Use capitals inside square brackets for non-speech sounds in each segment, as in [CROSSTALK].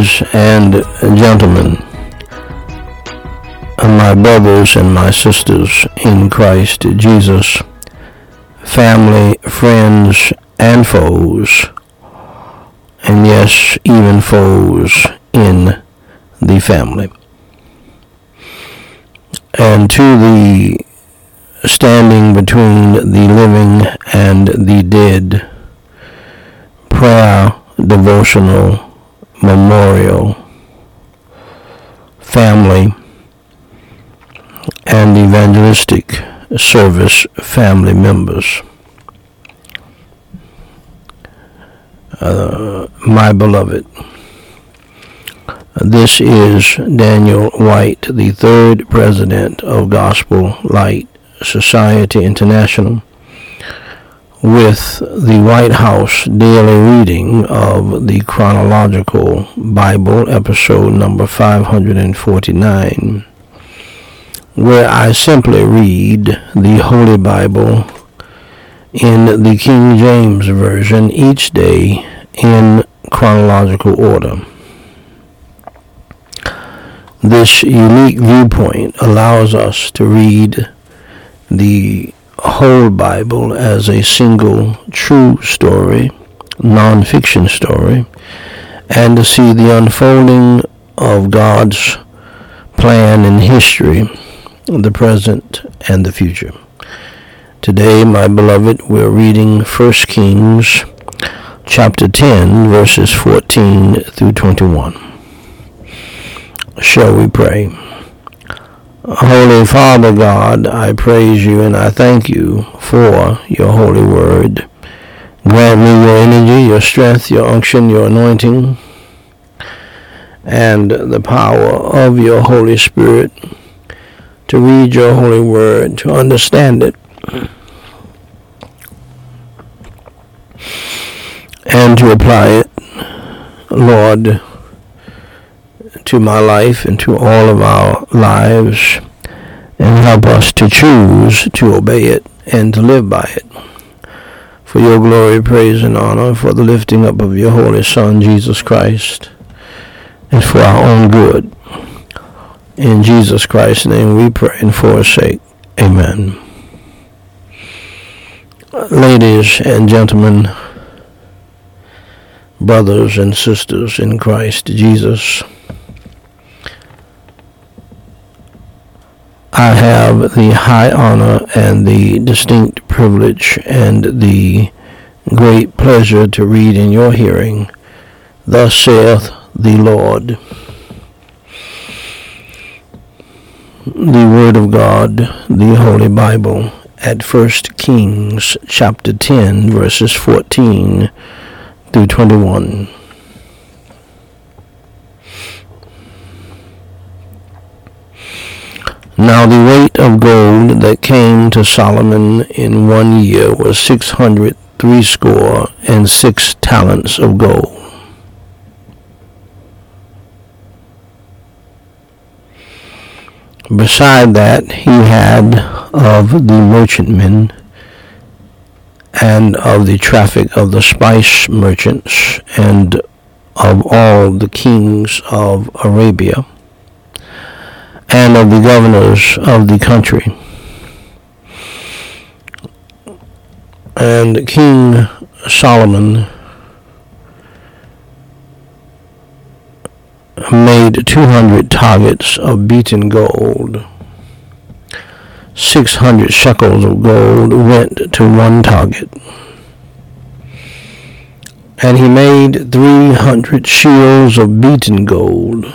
ladies and gentlemen, my brothers and my sisters in Christ Jesus, family, friends, and foes, and yes, even foes in the family. And to the standing between the living and the dead, prayer, devotional, memorial, family, and evangelistic service family members. Uh, my beloved, this is Daniel Whyte, the third president of Gospel Light Society International with the Whyte House daily reading of the chronological Bible, episode number 549, where I simply read the Holy Bible in the King James Version each day in chronological order. This unique viewpoint allows us to read the whole Bible as a single true story, non-fiction story, and to see the unfolding of God's plan in history, the present and the future. Today, my beloved, we're reading 1 Kings chapter 10, verses 14 through 21. Shall we pray? Holy Father God, I praise you and I thank you for your holy word. Grant me your energy, your strength, your unction, your anointing, and the power of your Holy Spirit to read your holy word, to understand it, and to apply it, Lord to my life and to all of our lives and help us to choose to obey it and to live by it. For your glory, praise, and honor, for the lifting up of your Holy Son, Jesus Christ, and for our own good. In Jesus Christ's name we pray and for his. Amen. Ladies and gentlemen, brothers and sisters in Christ Jesus, I have the high honor and the distinct privilege and the great pleasure to read in your hearing, Thus saith the Lord. The Word of God, the Holy Bible, at 1 Kings chapter 10, verses 14 through 21. Now the weight of gold that came to Solomon in one year was six hundred threescore and six talents of gold. Beside that he had of the merchantmen and of the traffic of the spice merchants and of all the kings of Arabia and of the governors of the country. And King Solomon made 200 targets of beaten gold. 600 shekels of gold went to one target. And he made 300 shields of beaten gold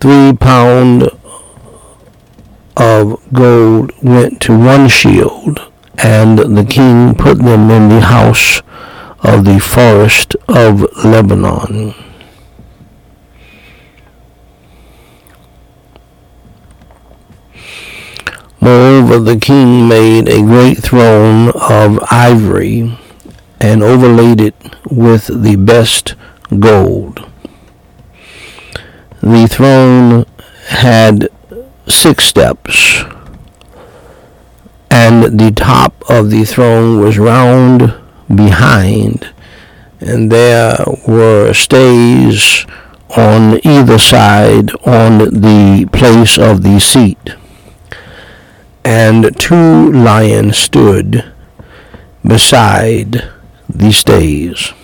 three pound of gold went to one shield, and the king put them in the house of the forest of Lebanon. Moreover, the king made a great throne of ivory and overlaid it with the best gold. The throne had six steps, and the top of the throne was round behind, and there were stays on either side on the place of the seat. And two lions stood beside the stays.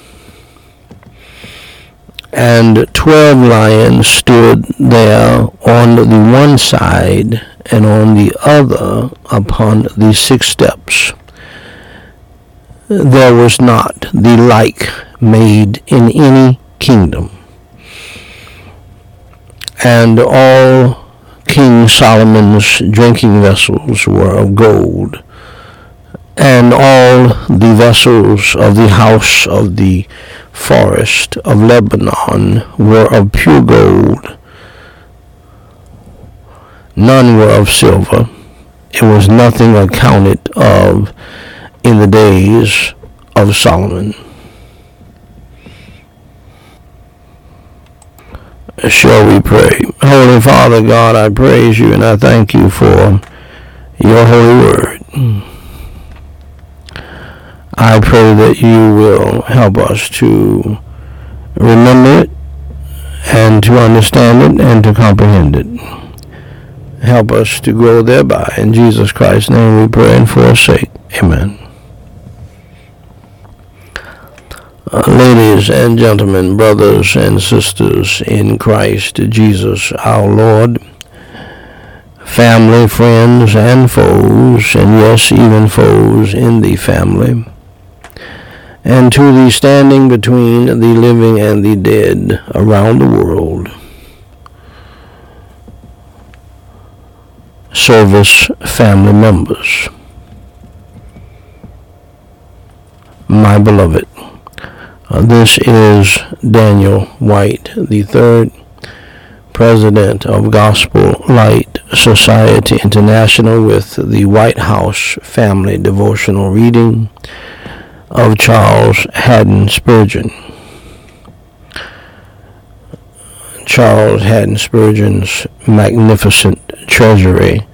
And twelve lions stood there on the one side and on the other upon the six steps. There was not the like made in any kingdom. And all King Solomon's drinking vessels were of gold, and all the vessels of the house of the forest of Lebanon were of pure gold. None were of silver. It was nothing accounted of in the days of Solomon. Shall we pray? Holy Father God, I praise you and I thank you for your holy word. I pray that you will help us to remember it and to understand it and to comprehend it. Help us to grow thereby. In Jesus Christ's name we pray and forsake. Amen. Uh, ladies and gentlemen, brothers and sisters in Christ Jesus our Lord, family, friends, and foes, and yes, even foes in the family, and to the standing between the living and the dead around the world. Service family members. My beloved. Uh, this is Daniel Whyte the third, President of Gospel Light Society International with the Whyte House Family Devotional Reading of Charles Haddon Spurgeon. Charles Haddon Spurgeon's magnificent treasury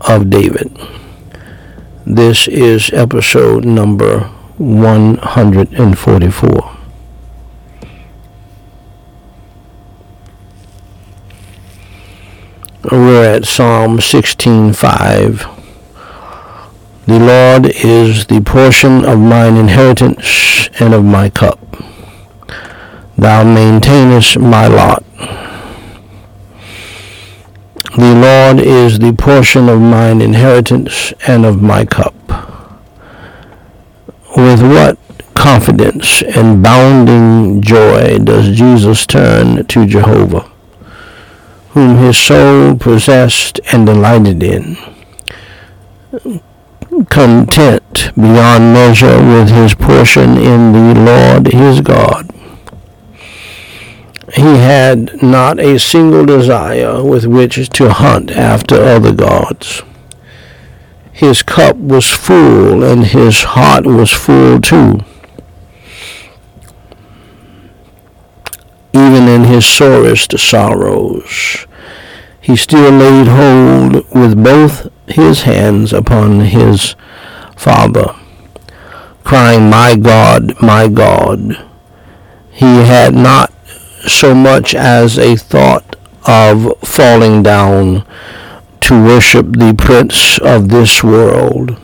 of David. This is episode number 144. We're at Psalm 16:5. The Lord is the portion of mine inheritance and of my cup. Thou maintainest my lot. The Lord is the portion of mine inheritance and of my cup with what confidence and bounding joy does Jesus turn to Jehovah, whom his soul possessed and delighted in, content beyond measure with his portion in the Lord his God. He had not a single desire with which to hunt after other gods his cup was full and his heart was full too. Even in his sorest sorrows, he still laid hold with both his hands upon his Father, crying, My God, my God. He had not so much as a thought of falling down to worship the prince of this world.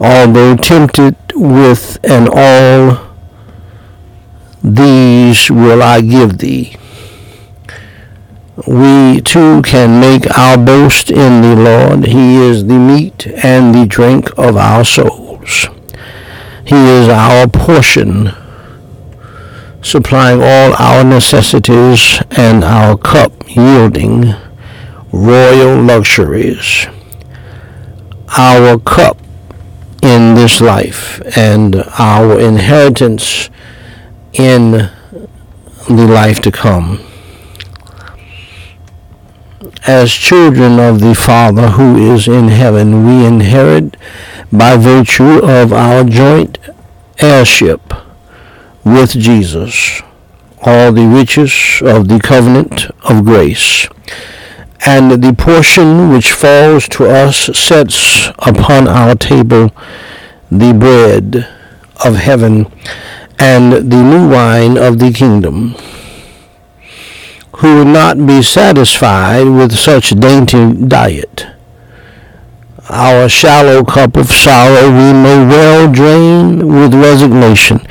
Although tempted with an all, these will I give thee. We too can make our boast in the Lord. He is the meat and the drink of our souls. He is our portion, supplying all our necessities and our cup yielding royal luxuries, our cup in this life, and our inheritance in the life to come. As children of the Father who is in heaven, we inherit by virtue of our joint heirship with Jesus all the riches of the covenant of grace. And the portion which falls to us sets upon our table the bread of heaven and the new wine of the kingdom, who would not be satisfied with such dainty diet. Our shallow cup of sorrow we may well drain with resignation,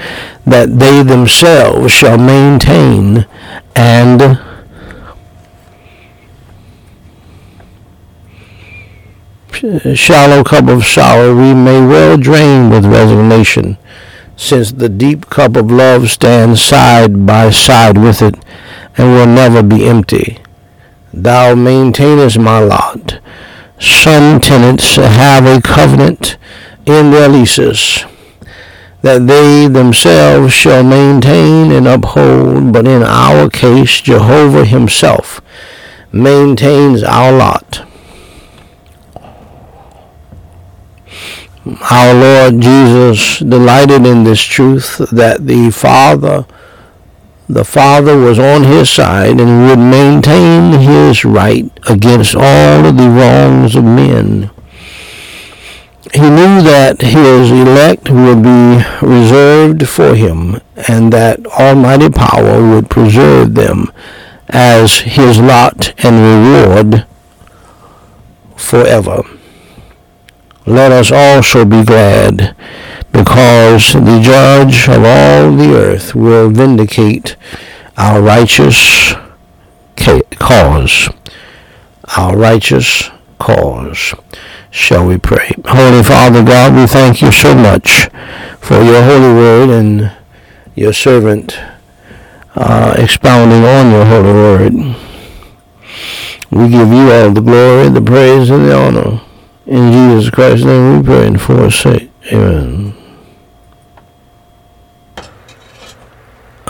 that they themselves shall maintain and shallow cup of sorrow we may well drain with resignation, since the deep cup of love stands side by side with it and will never be empty. Thou maintainest my lot. Some tenants have a covenant in their leases that they themselves shall maintain and uphold, but in our case, Jehovah himself maintains our lot. Our Lord Jesus delighted in this truth that the Father the Father was on his side and would maintain his right against all of the wrongs of men. He knew that his elect would be reserved for him and that Almighty power would preserve them as his lot and reward forever let us also be glad, because the judge of all the earth will vindicate our righteous cause. Our righteous cause. Shall we pray? Holy Father God, we thank you so much for your holy word and your servant uh, expounding on your holy word. We give you all the glory, the praise, and the honor. In Jesus Christ's name we pray and for his sake. Amen.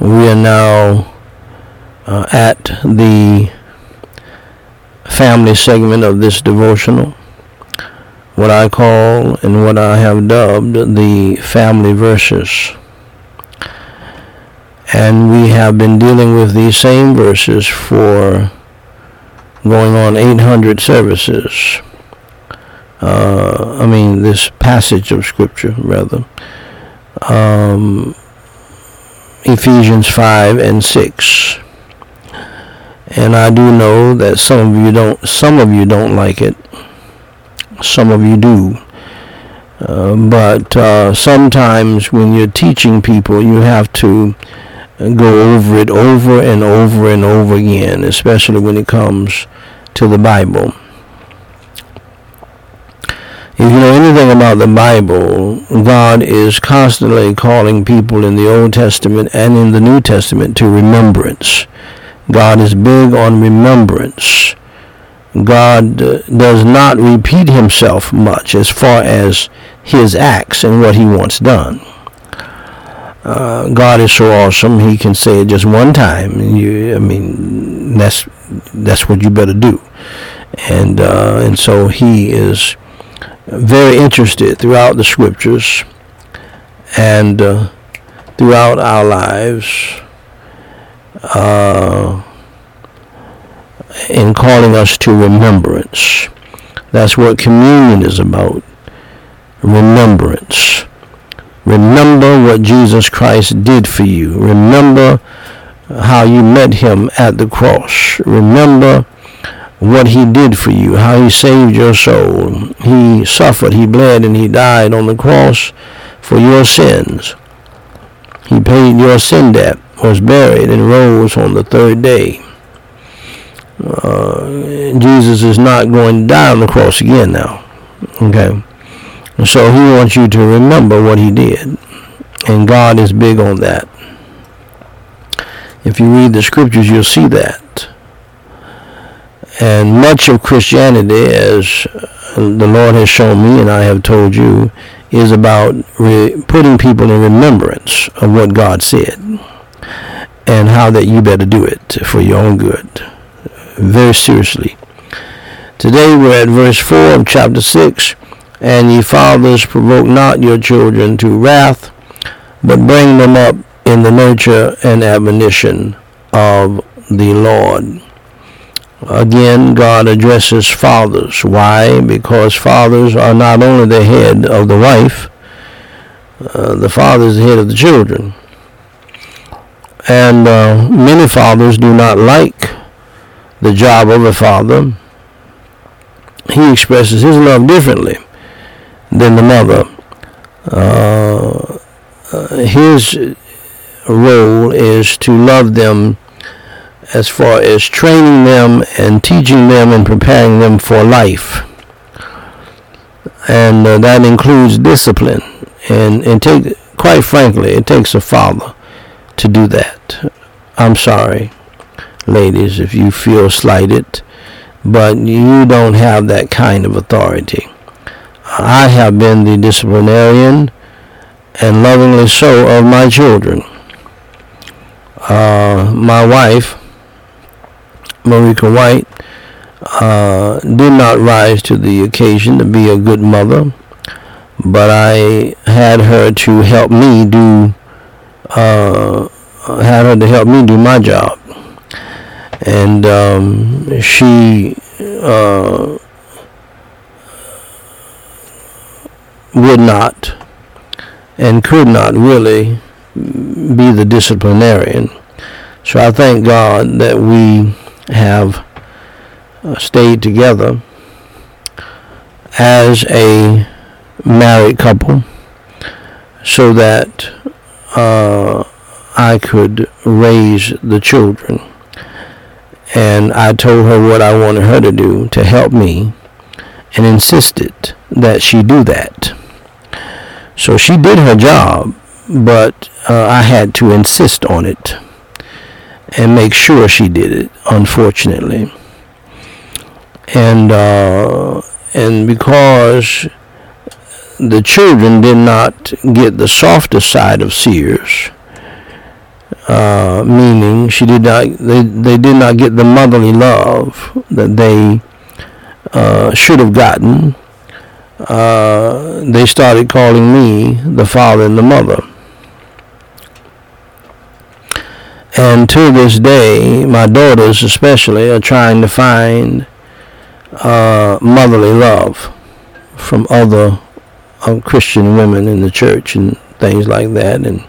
we are now uh, at the family segment of this devotional, what I call and what I have dubbed the family verses. And we have been dealing with these same verses for going on 800 services. Uh, I mean, this passage of Scripture, rather, um, Ephesians 5 and 6. And I do know that some of you don't, some of you don't like it. Some of you do. Uh, but uh, sometimes when you're teaching people, you have to go over it over and over and over again, especially when it comes to the Bible. If you know anything about the Bible, God is constantly calling people in the Old Testament and in the New Testament to remembrance. God is big on remembrance. God uh, does not repeat himself much as far as his acts and what he wants done. Uh, God is so awesome; He can say it just one time. And you, I mean, that's that's what you better do. And uh, and so He is very interested throughout the scriptures and uh, throughout our lives uh, in calling us to remembrance. That's what communion is about. Remembrance. Remember what Jesus Christ did for you. Remember how you met him at the cross. Remember what he did for you, how he saved your soul. He suffered, he bled, and he died on the cross for your sins. He paid your sin debt, was buried, and rose on the third day. Uh, Jesus is not going to die on the cross again now. Okay? So he wants you to remember what he did. And God is big on that. If you read the scriptures, you'll see that. And much of Christianity, as the Lord has shown me and I have told you, is about re- putting people in remembrance of what God said and how that you better do it for your own good. Very seriously. Today we're at verse 4 of chapter 6. And ye fathers, provoke not your children to wrath, but bring them up in the nurture and admonition of the Lord. Again, God addresses fathers. Why? Because fathers are not only the head of the wife, uh, the father is the head of the children. And uh, many fathers do not like the job of a father. He expresses his love differently than the mother. Uh, uh his role is to love them as far as training them and teaching them and preparing them for life. And uh, that includes discipline. And, and take, quite frankly, it takes a father to do that. I'm sorry, ladies, if you feel slighted, but you don't have that kind of authority. I have been the disciplinarian and lovingly so of my children. Uh, my wife Meriqua Whyte uh, did not rise to the occasion to be a good mother, but I had her to help me do, uh, had her to help me do my job. And um, she uh, would not and could not really be the disciplinarian. So I thank God that we have uh, stayed together as a married couple so that uh, I could raise the children. And I told her what I wanted her to do to help me and insisted that she do that. So she did her job, but uh, I had to insist on it and make sure she did it, unfortunately. And uh, and because the children did not get the softer side of Sears, uh, meaning she did not they, they did not get the motherly love that they uh, should have gotten. Uh, they started calling me the father and the mother. And to this day, my daughters especially are trying to find uh, motherly love from other uh, Christian women in the church and things like that, and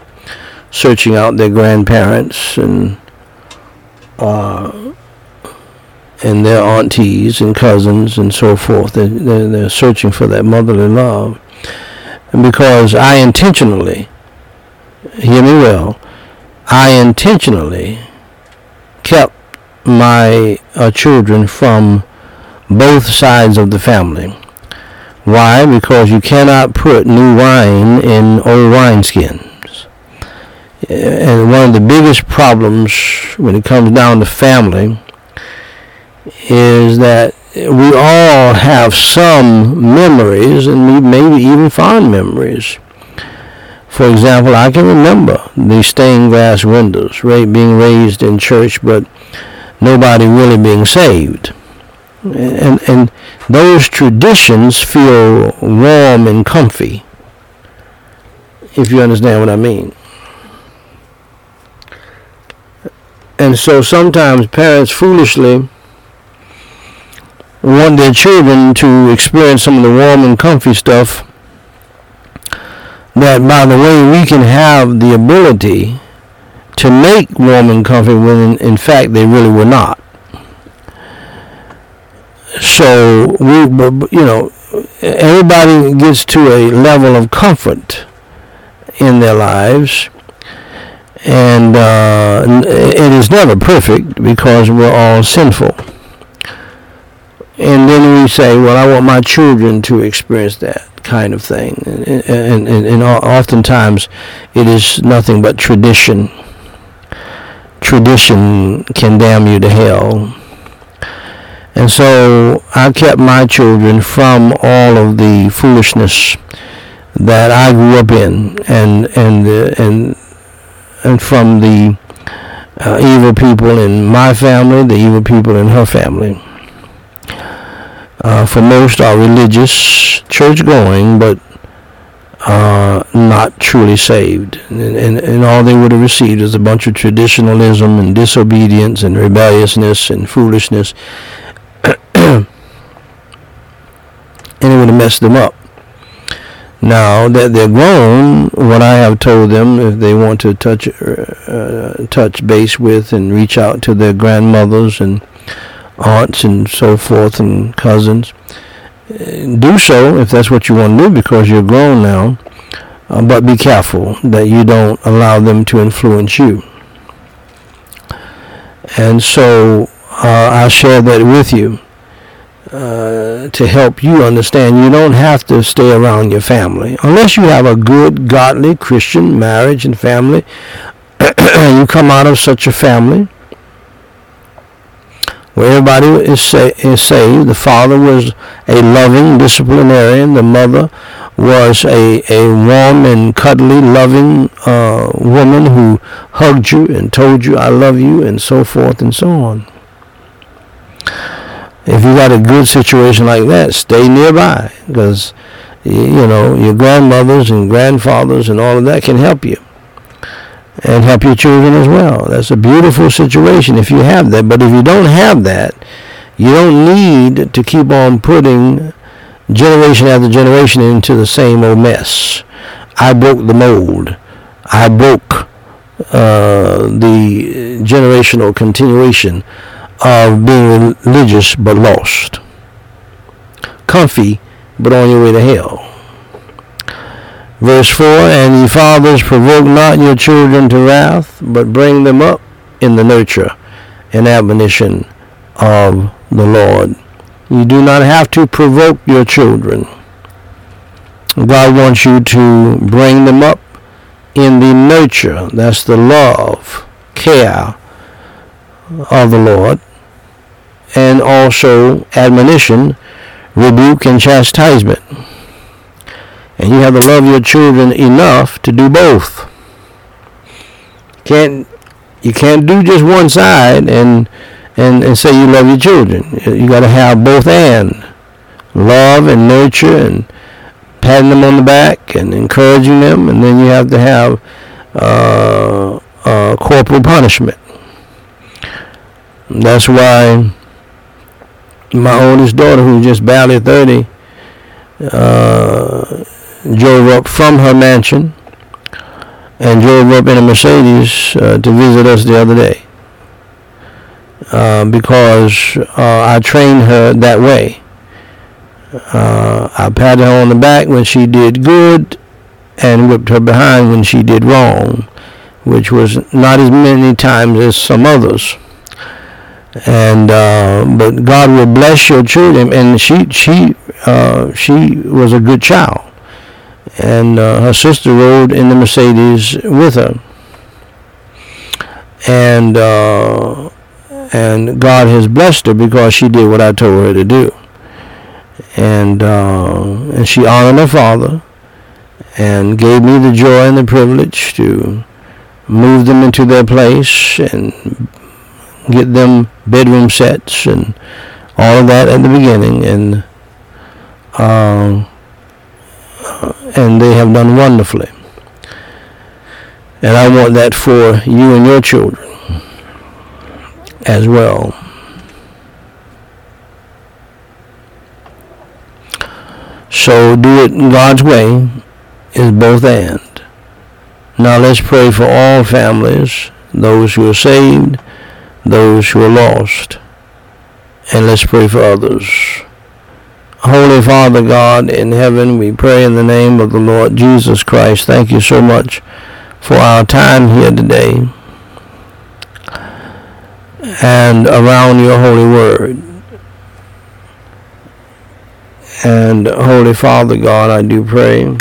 searching out their grandparents and uh, and their aunties and cousins and so forth. They're, they're, they're searching for that motherly love. And because I intentionally, hear me well, I intentionally kept my uh, children from both sides of the family. Why? Because you cannot put new wine in old wineskins. And one of the biggest problems when it comes down to family is that we all have some memories and maybe even fond memories for example, I can remember the stained glass windows being raised in church, but nobody really being saved. And, and those traditions feel warm and comfy, if you understand what I mean. And so sometimes parents foolishly want their children to experience some of the warm and comfy stuff that by the way we can have the ability to make warm and comfy when in fact they really were not. So we, you know, everybody gets to a level of comfort in their lives, and uh, it is never perfect because we're all sinful. And then we say, well, I want my children to experience that kind of thing. And, and, and, oftentimes it is nothing but tradition. Tradition can damn you to hell. And so I kept my children from all of the foolishness that I grew up in, and and and and from the uh, evil people in my family, the evil people in her family. Uh, for most are religious, church going, but uh, not truly saved. And, and, and, all they would have received is a bunch of traditionalism and disobedience and rebelliousness and foolishness. [CLEARS THROAT] and it would have messed them up. Now that they're grown, what I have told them, if they want to touch uh, touch base with and reach out to their grandmothers and aunts and so forth and cousins, do so if that's what you want to do because you're grown now. Uh, but be careful that you don't allow them to influence you. And so uh, I share that with you uh, to help you understand you don't have to stay around your family unless you have a good, godly Christian marriage and family. [COUGHS] you come out of such a family where everybody is, sa- is saved. The father was a loving disciplinarian. The mother was a, a warm and cuddly, loving uh, woman who hugged you and told you, I love you, and so forth and so on. If you got a good situation like that, stay nearby because, you know, your grandmothers and grandfathers and all of that can help you and help your children as well. That's a beautiful situation if you have that. But if you don't have that, you don't need to keep on putting generation after generation into the same old mess. I broke the mold. I broke uh, the generational continuation of being religious but lost. Comfy but on your way to hell. Verse 4 And ye fathers, provoke not your children to wrath, but bring them up in the nurture and admonition of the Lord. You do not have to provoke your children. God wants you to bring them up in the nurture, that's the love, care of the Lord, and also admonition, rebuke, and chastisement. And you have to love your children enough to do both. Can't you can't do just one side and and, and say you love your children. You got to have both and love and nurture and patting them on the back and encouraging them, and then you have to have uh, uh, corporal punishment. That's why my oldest daughter, who's just barely 30, uh, drove up from her mansion and drove up in a Mercedes uh, to visit us the other day uh, because uh, I trained her that way. Uh, I patted her on the back when she did good and whipped her behind when she did wrong, which was not as many times as some others and uh, but God will bless your children. And she she uh, she was a good child, and uh, her sister rode in the Mercedes with her, and uh, and God has blessed her because she did what I told her to do, and uh, and she honored her father, and gave me the joy and the privilege to move them into their place and get them bedroom sets and all of that at the beginning, and uh, and they have done wonderfully. And I want that for you and your children as well. So do it God's way is both and. Now let's pray for all families, those who are saved those who are lost. And let's pray for others. Holy Father God in heaven, we pray in the name of the Lord Jesus Christ. Thank you so much for our time here today and around your holy word. And Holy Father God, I do pray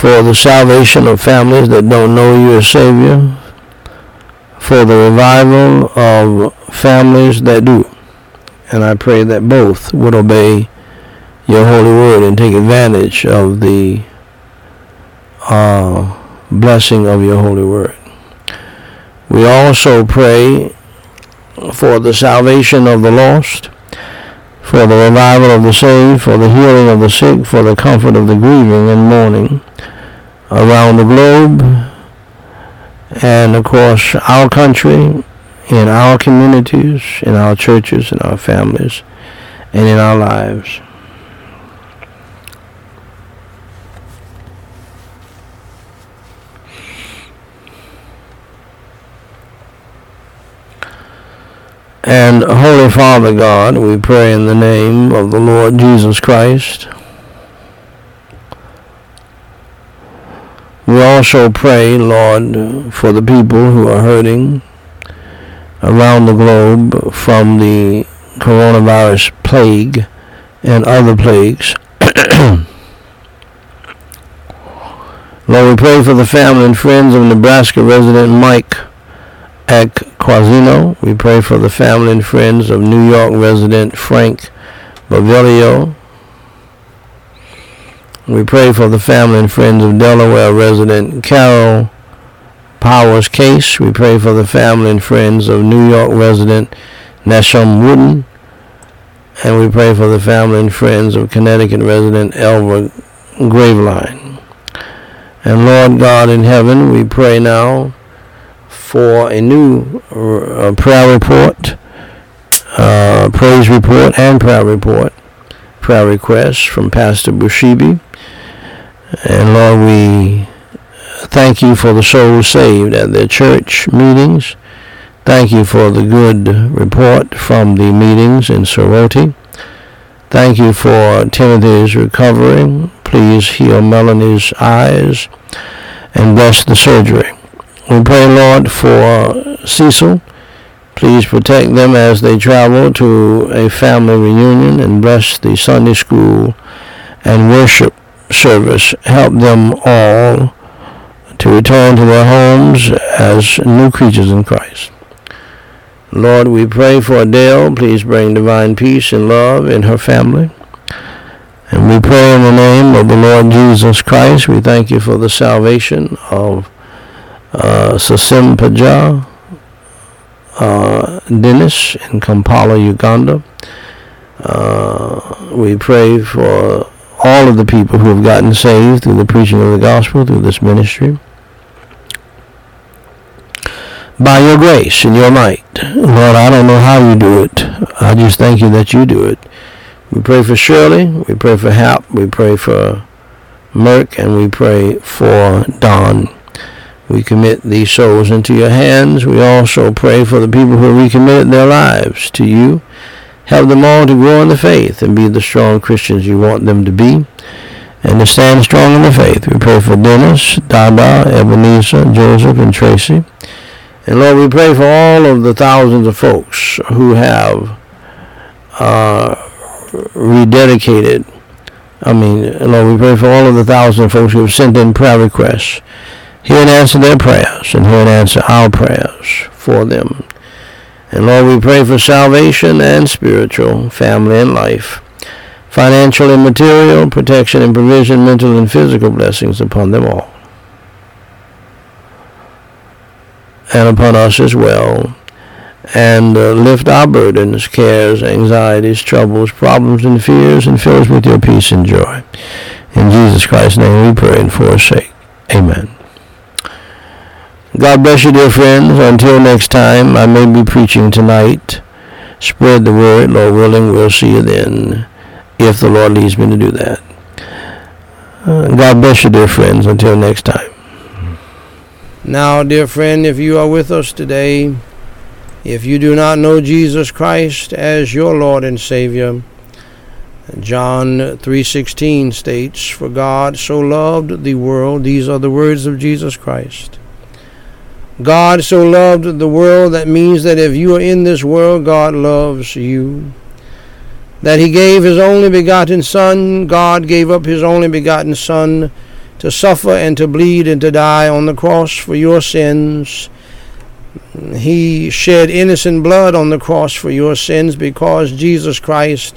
for the salvation of families that don't know you as Savior, for the revival of families that do. And I pray that both would obey your holy word and take advantage of the uh, blessing of your holy word. We also pray for the salvation of the lost, for the revival of the saved, for the healing of the sick, for the comfort of the grieving and mourning around the globe, and course our country, in our communities, in our churches, in our families, and in our lives. And Holy Father God, we pray in the name of the Lord Jesus Christ. We also pray, Lord, for the people who are hurting around the globe from the coronavirus plague and other plagues. [COUGHS] Lord, we pray for the family and friends of Nebraska resident Mike Quasino. We pray for the family and friends of New York resident Frank Bavilio. We pray for the family and friends of Delaware resident Carol Powers Case. We pray for the family and friends of New York resident Nasham Wooden. And we pray for the family and friends of Connecticut resident Elva Graveline. And Lord God in heaven, we pray now for a new uh, prayer report, uh, praise report, and prayer report, prayer requests from Pastor Bushibi. And Lord, we thank you for the souls saved at their church meetings. Thank you for the good report from the meetings in Soroti. Thank you for Timothy's recovery. Please heal Melanie's eyes and bless the surgery. We pray, Lord, for Cecil. Please protect them as they travel to a family reunion and bless the Sunday school and worship service. Help them all to return to their homes as new creatures in Christ. Lord, we pray for Adele. Please bring divine peace and love in her family. And we pray in the name of the Lord Jesus Christ. We thank you for the salvation of uh, Sasim Paja, uh, Dennis in Kampala, Uganda. Uh, we pray for all of the people who have gotten saved through the preaching of the gospel, through this ministry. By your grace and your might. Lord, I don't know how you do it. I just thank you that you do it. We pray for Shirley. We pray for Hap. We pray for Merck. And we pray for Don. We commit these souls into your hands. We also pray for the people who recommitted their lives to you. Help them all to grow in the faith and be the strong Christians you want them to be and to stand strong in the faith. We pray for Dennis, Dada, Ebenezer, Joseph, and Tracy. And Lord, we pray for all of the thousands of folks who have uh, rededicated. I mean, Lord, we pray for all of the thousands of folks who have sent in prayer requests Hear and answer their prayers, and hear and answer our prayers for them. And Lord, we pray for salvation and spiritual, family and life, financial and material, protection and provision, mental and physical blessings upon them all. And upon us as well. And uh, lift our burdens, cares, anxieties, troubles, problems, and fears, and fill us with your peace and joy. In Jesus Christ's name we pray and forsake. Amen. God bless you, dear friends. Until next time, I may be preaching tonight. Spread the word, Lord willing. We'll see you then, if the Lord leads me to do that. Uh, God bless you, dear friends. Until next time. Now, dear friend, if you are with us today, if you do not know Jesus Christ as your Lord and Savior, John 3:16 states, "For God so loved the world, these are the words of Jesus Christ, God so loved the world, that means that if you are in this world, God loves you. That He gave His only begotten Son, God gave up His only begotten Son to suffer and to bleed and to die on the cross for your sins. He shed innocent blood on the cross for your sins because Jesus Christ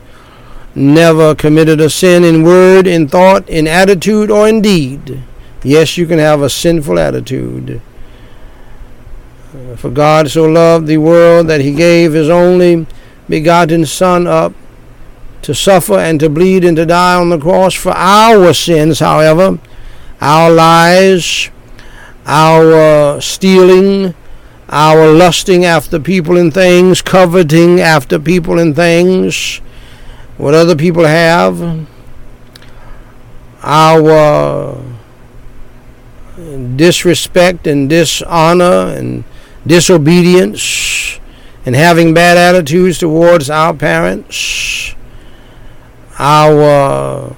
never committed a sin in word, in thought, in attitude, or in deed. Yes, you can have a sinful attitude. Uh, for God so loved the world that he gave his only begotten Son up to suffer and to bleed and to die on the cross for our sins, however, our lies, our stealing, our lusting after people and things, coveting after people and things, what other people have, our disrespect and dishonor and disobedience and having bad attitudes towards our parents, our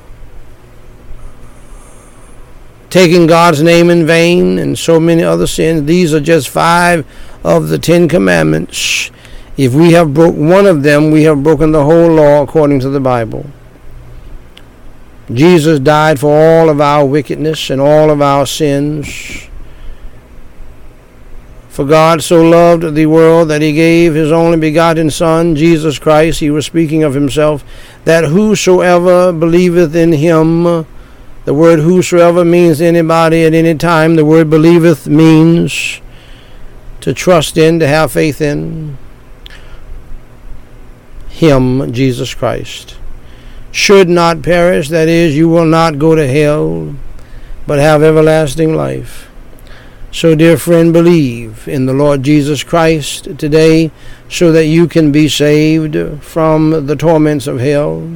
taking God's name in vain, and so many other sins. These are just five of the Ten Commandments. If we have broke one of them, we have broken the whole law according to the Bible. Jesus died for all of our wickedness and all of our sins. For God so loved the world that he gave his only begotten Son, Jesus Christ, he was speaking of himself, that whosoever believeth in him, the word whosoever means anybody at any time, the word believeth means to trust in, to have faith in him, Jesus Christ. Should not perish, that is, you will not go to hell, but have everlasting life. So, dear friend, believe in the Lord Jesus Christ today so that you can be saved from the torments of hell.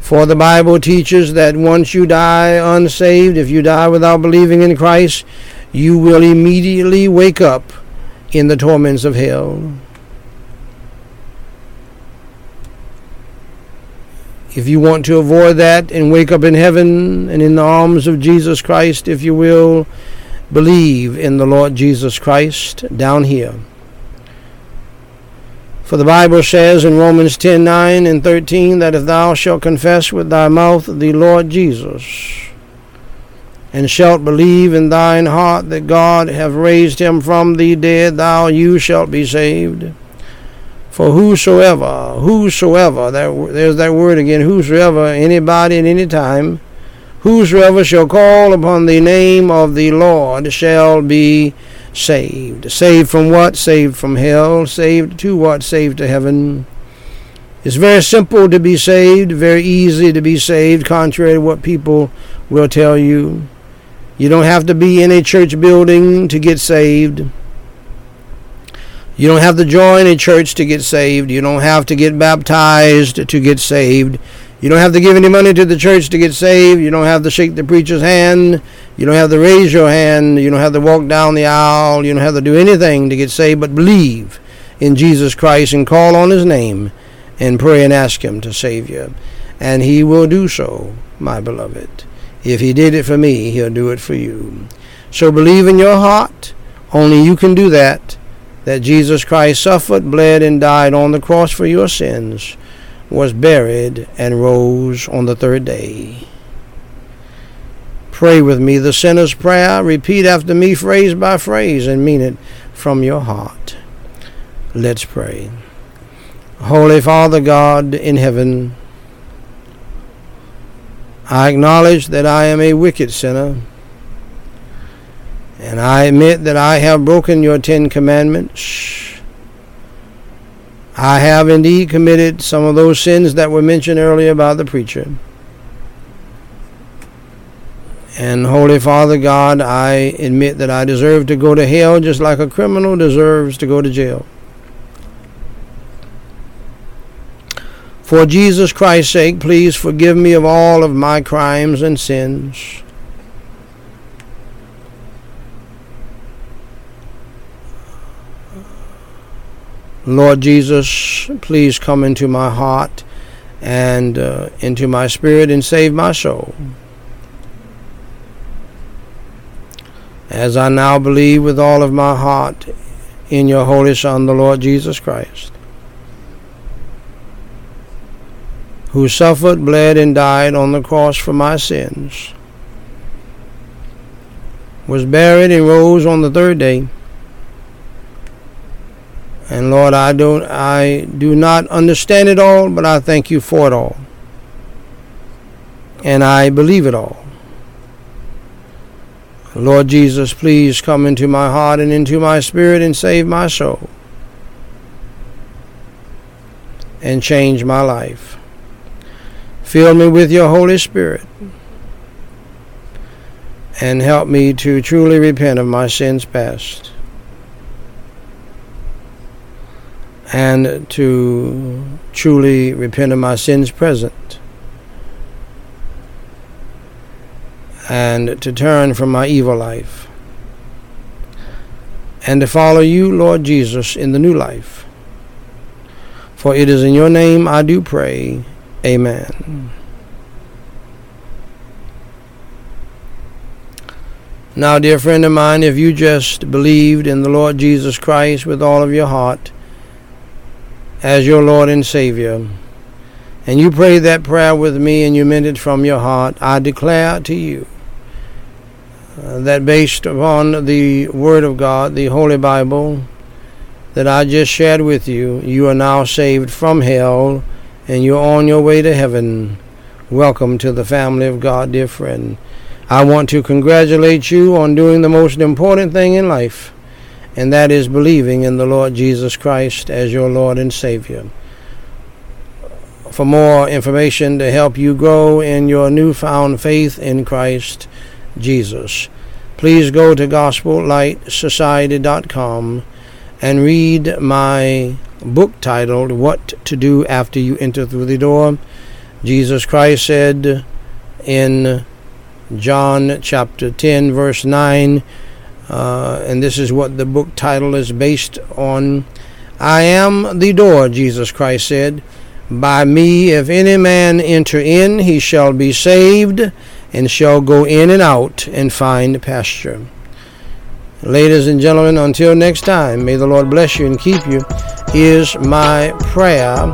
For the Bible teaches that once you die unsaved, if you die without believing in Christ, you will immediately wake up in the torments of hell. If you want to avoid that and wake up in heaven and in the arms of Jesus Christ, if you will, believe in the Lord Jesus Christ down here. For the Bible says in Romans 10 9 and 13 that if thou shalt confess with thy mouth the Lord Jesus, and shalt believe in thine heart that God hath raised him from the dead, thou you shalt be saved. For whosoever, whosoever, that, there's that word again, whosoever, anybody at any time, whosoever shall call upon the name of the Lord shall be saved. Saved from what? Saved from hell. Saved to what? Saved to heaven. It's very simple to be saved, very easy to be saved, contrary to what people will tell you. You don't have to be in a church building to get saved. You don't have to join a church to get saved. You don't have to get baptized to get saved. You don't have to give any money to the church to get saved. You don't have to shake the preacher's hand. You don't have to raise your hand. You don't have to walk down the aisle. You don't have to do anything to get saved but believe in Jesus Christ and call on his name and pray and ask him to save you. And he will do so, my beloved. If he did it for me, he'll do it for you. So believe in your heart. Only you can do that that Jesus Christ suffered, bled, and died on the cross for your sins, was buried, and rose on the third day. Pray with me the sinner's prayer. Repeat after me phrase by phrase and mean it from your heart. Let's pray. Holy Father God in heaven, I acknowledge that I am a wicked sinner and I admit that I have broken your Ten Commandments. I have indeed committed some of those sins that were mentioned earlier by the preacher. And Holy Father God, I admit that I deserve to go to hell just like a criminal deserves to go to jail. For Jesus Christ's sake, please forgive me of all of my crimes and sins. Lord Jesus, please come into my heart and uh, into my spirit and save my soul. As I now believe with all of my heart in your Holy Son, the Lord Jesus Christ, who suffered, bled, and died on the cross for my sins, was buried and rose on the third day. And Lord, I don't I do not understand it all, but I thank you for it all. And I believe it all. Lord Jesus, please come into my heart and into my spirit and save my soul. And change my life. Fill me with your Holy Spirit and help me to truly repent of my sins past and to truly repent of my sins present and to turn from my evil life and to follow you, Lord Jesus, in the new life. For it is in your name I do pray. Amen. Now, dear friend of mine, if you just believed in the Lord Jesus Christ with all of your heart as your Lord and Savior, and you prayed that prayer with me and you meant it from your heart, I declare to you uh, that based upon the Word of God, the Holy Bible, that I just shared with you, you are now saved from hell and you're on your way to heaven. Welcome to the family of God, dear friend. I want to congratulate you on doing the most important thing in life, and that is believing in the Lord Jesus Christ as your Lord and Savior. For more information to help you grow in your newfound faith in Christ Jesus, please go to GospelLightSociety.com and read my book titled What to Do After You Enter Through the Door. Jesus Christ said in John chapter 10, verse 9. Uh, and this is what the book title is based on. I am the door, Jesus Christ said. By me, if any man enter in, he shall be saved, and shall go in and out and find pasture. Ladies and gentlemen, until next time, may the Lord bless you and keep you, is my prayer.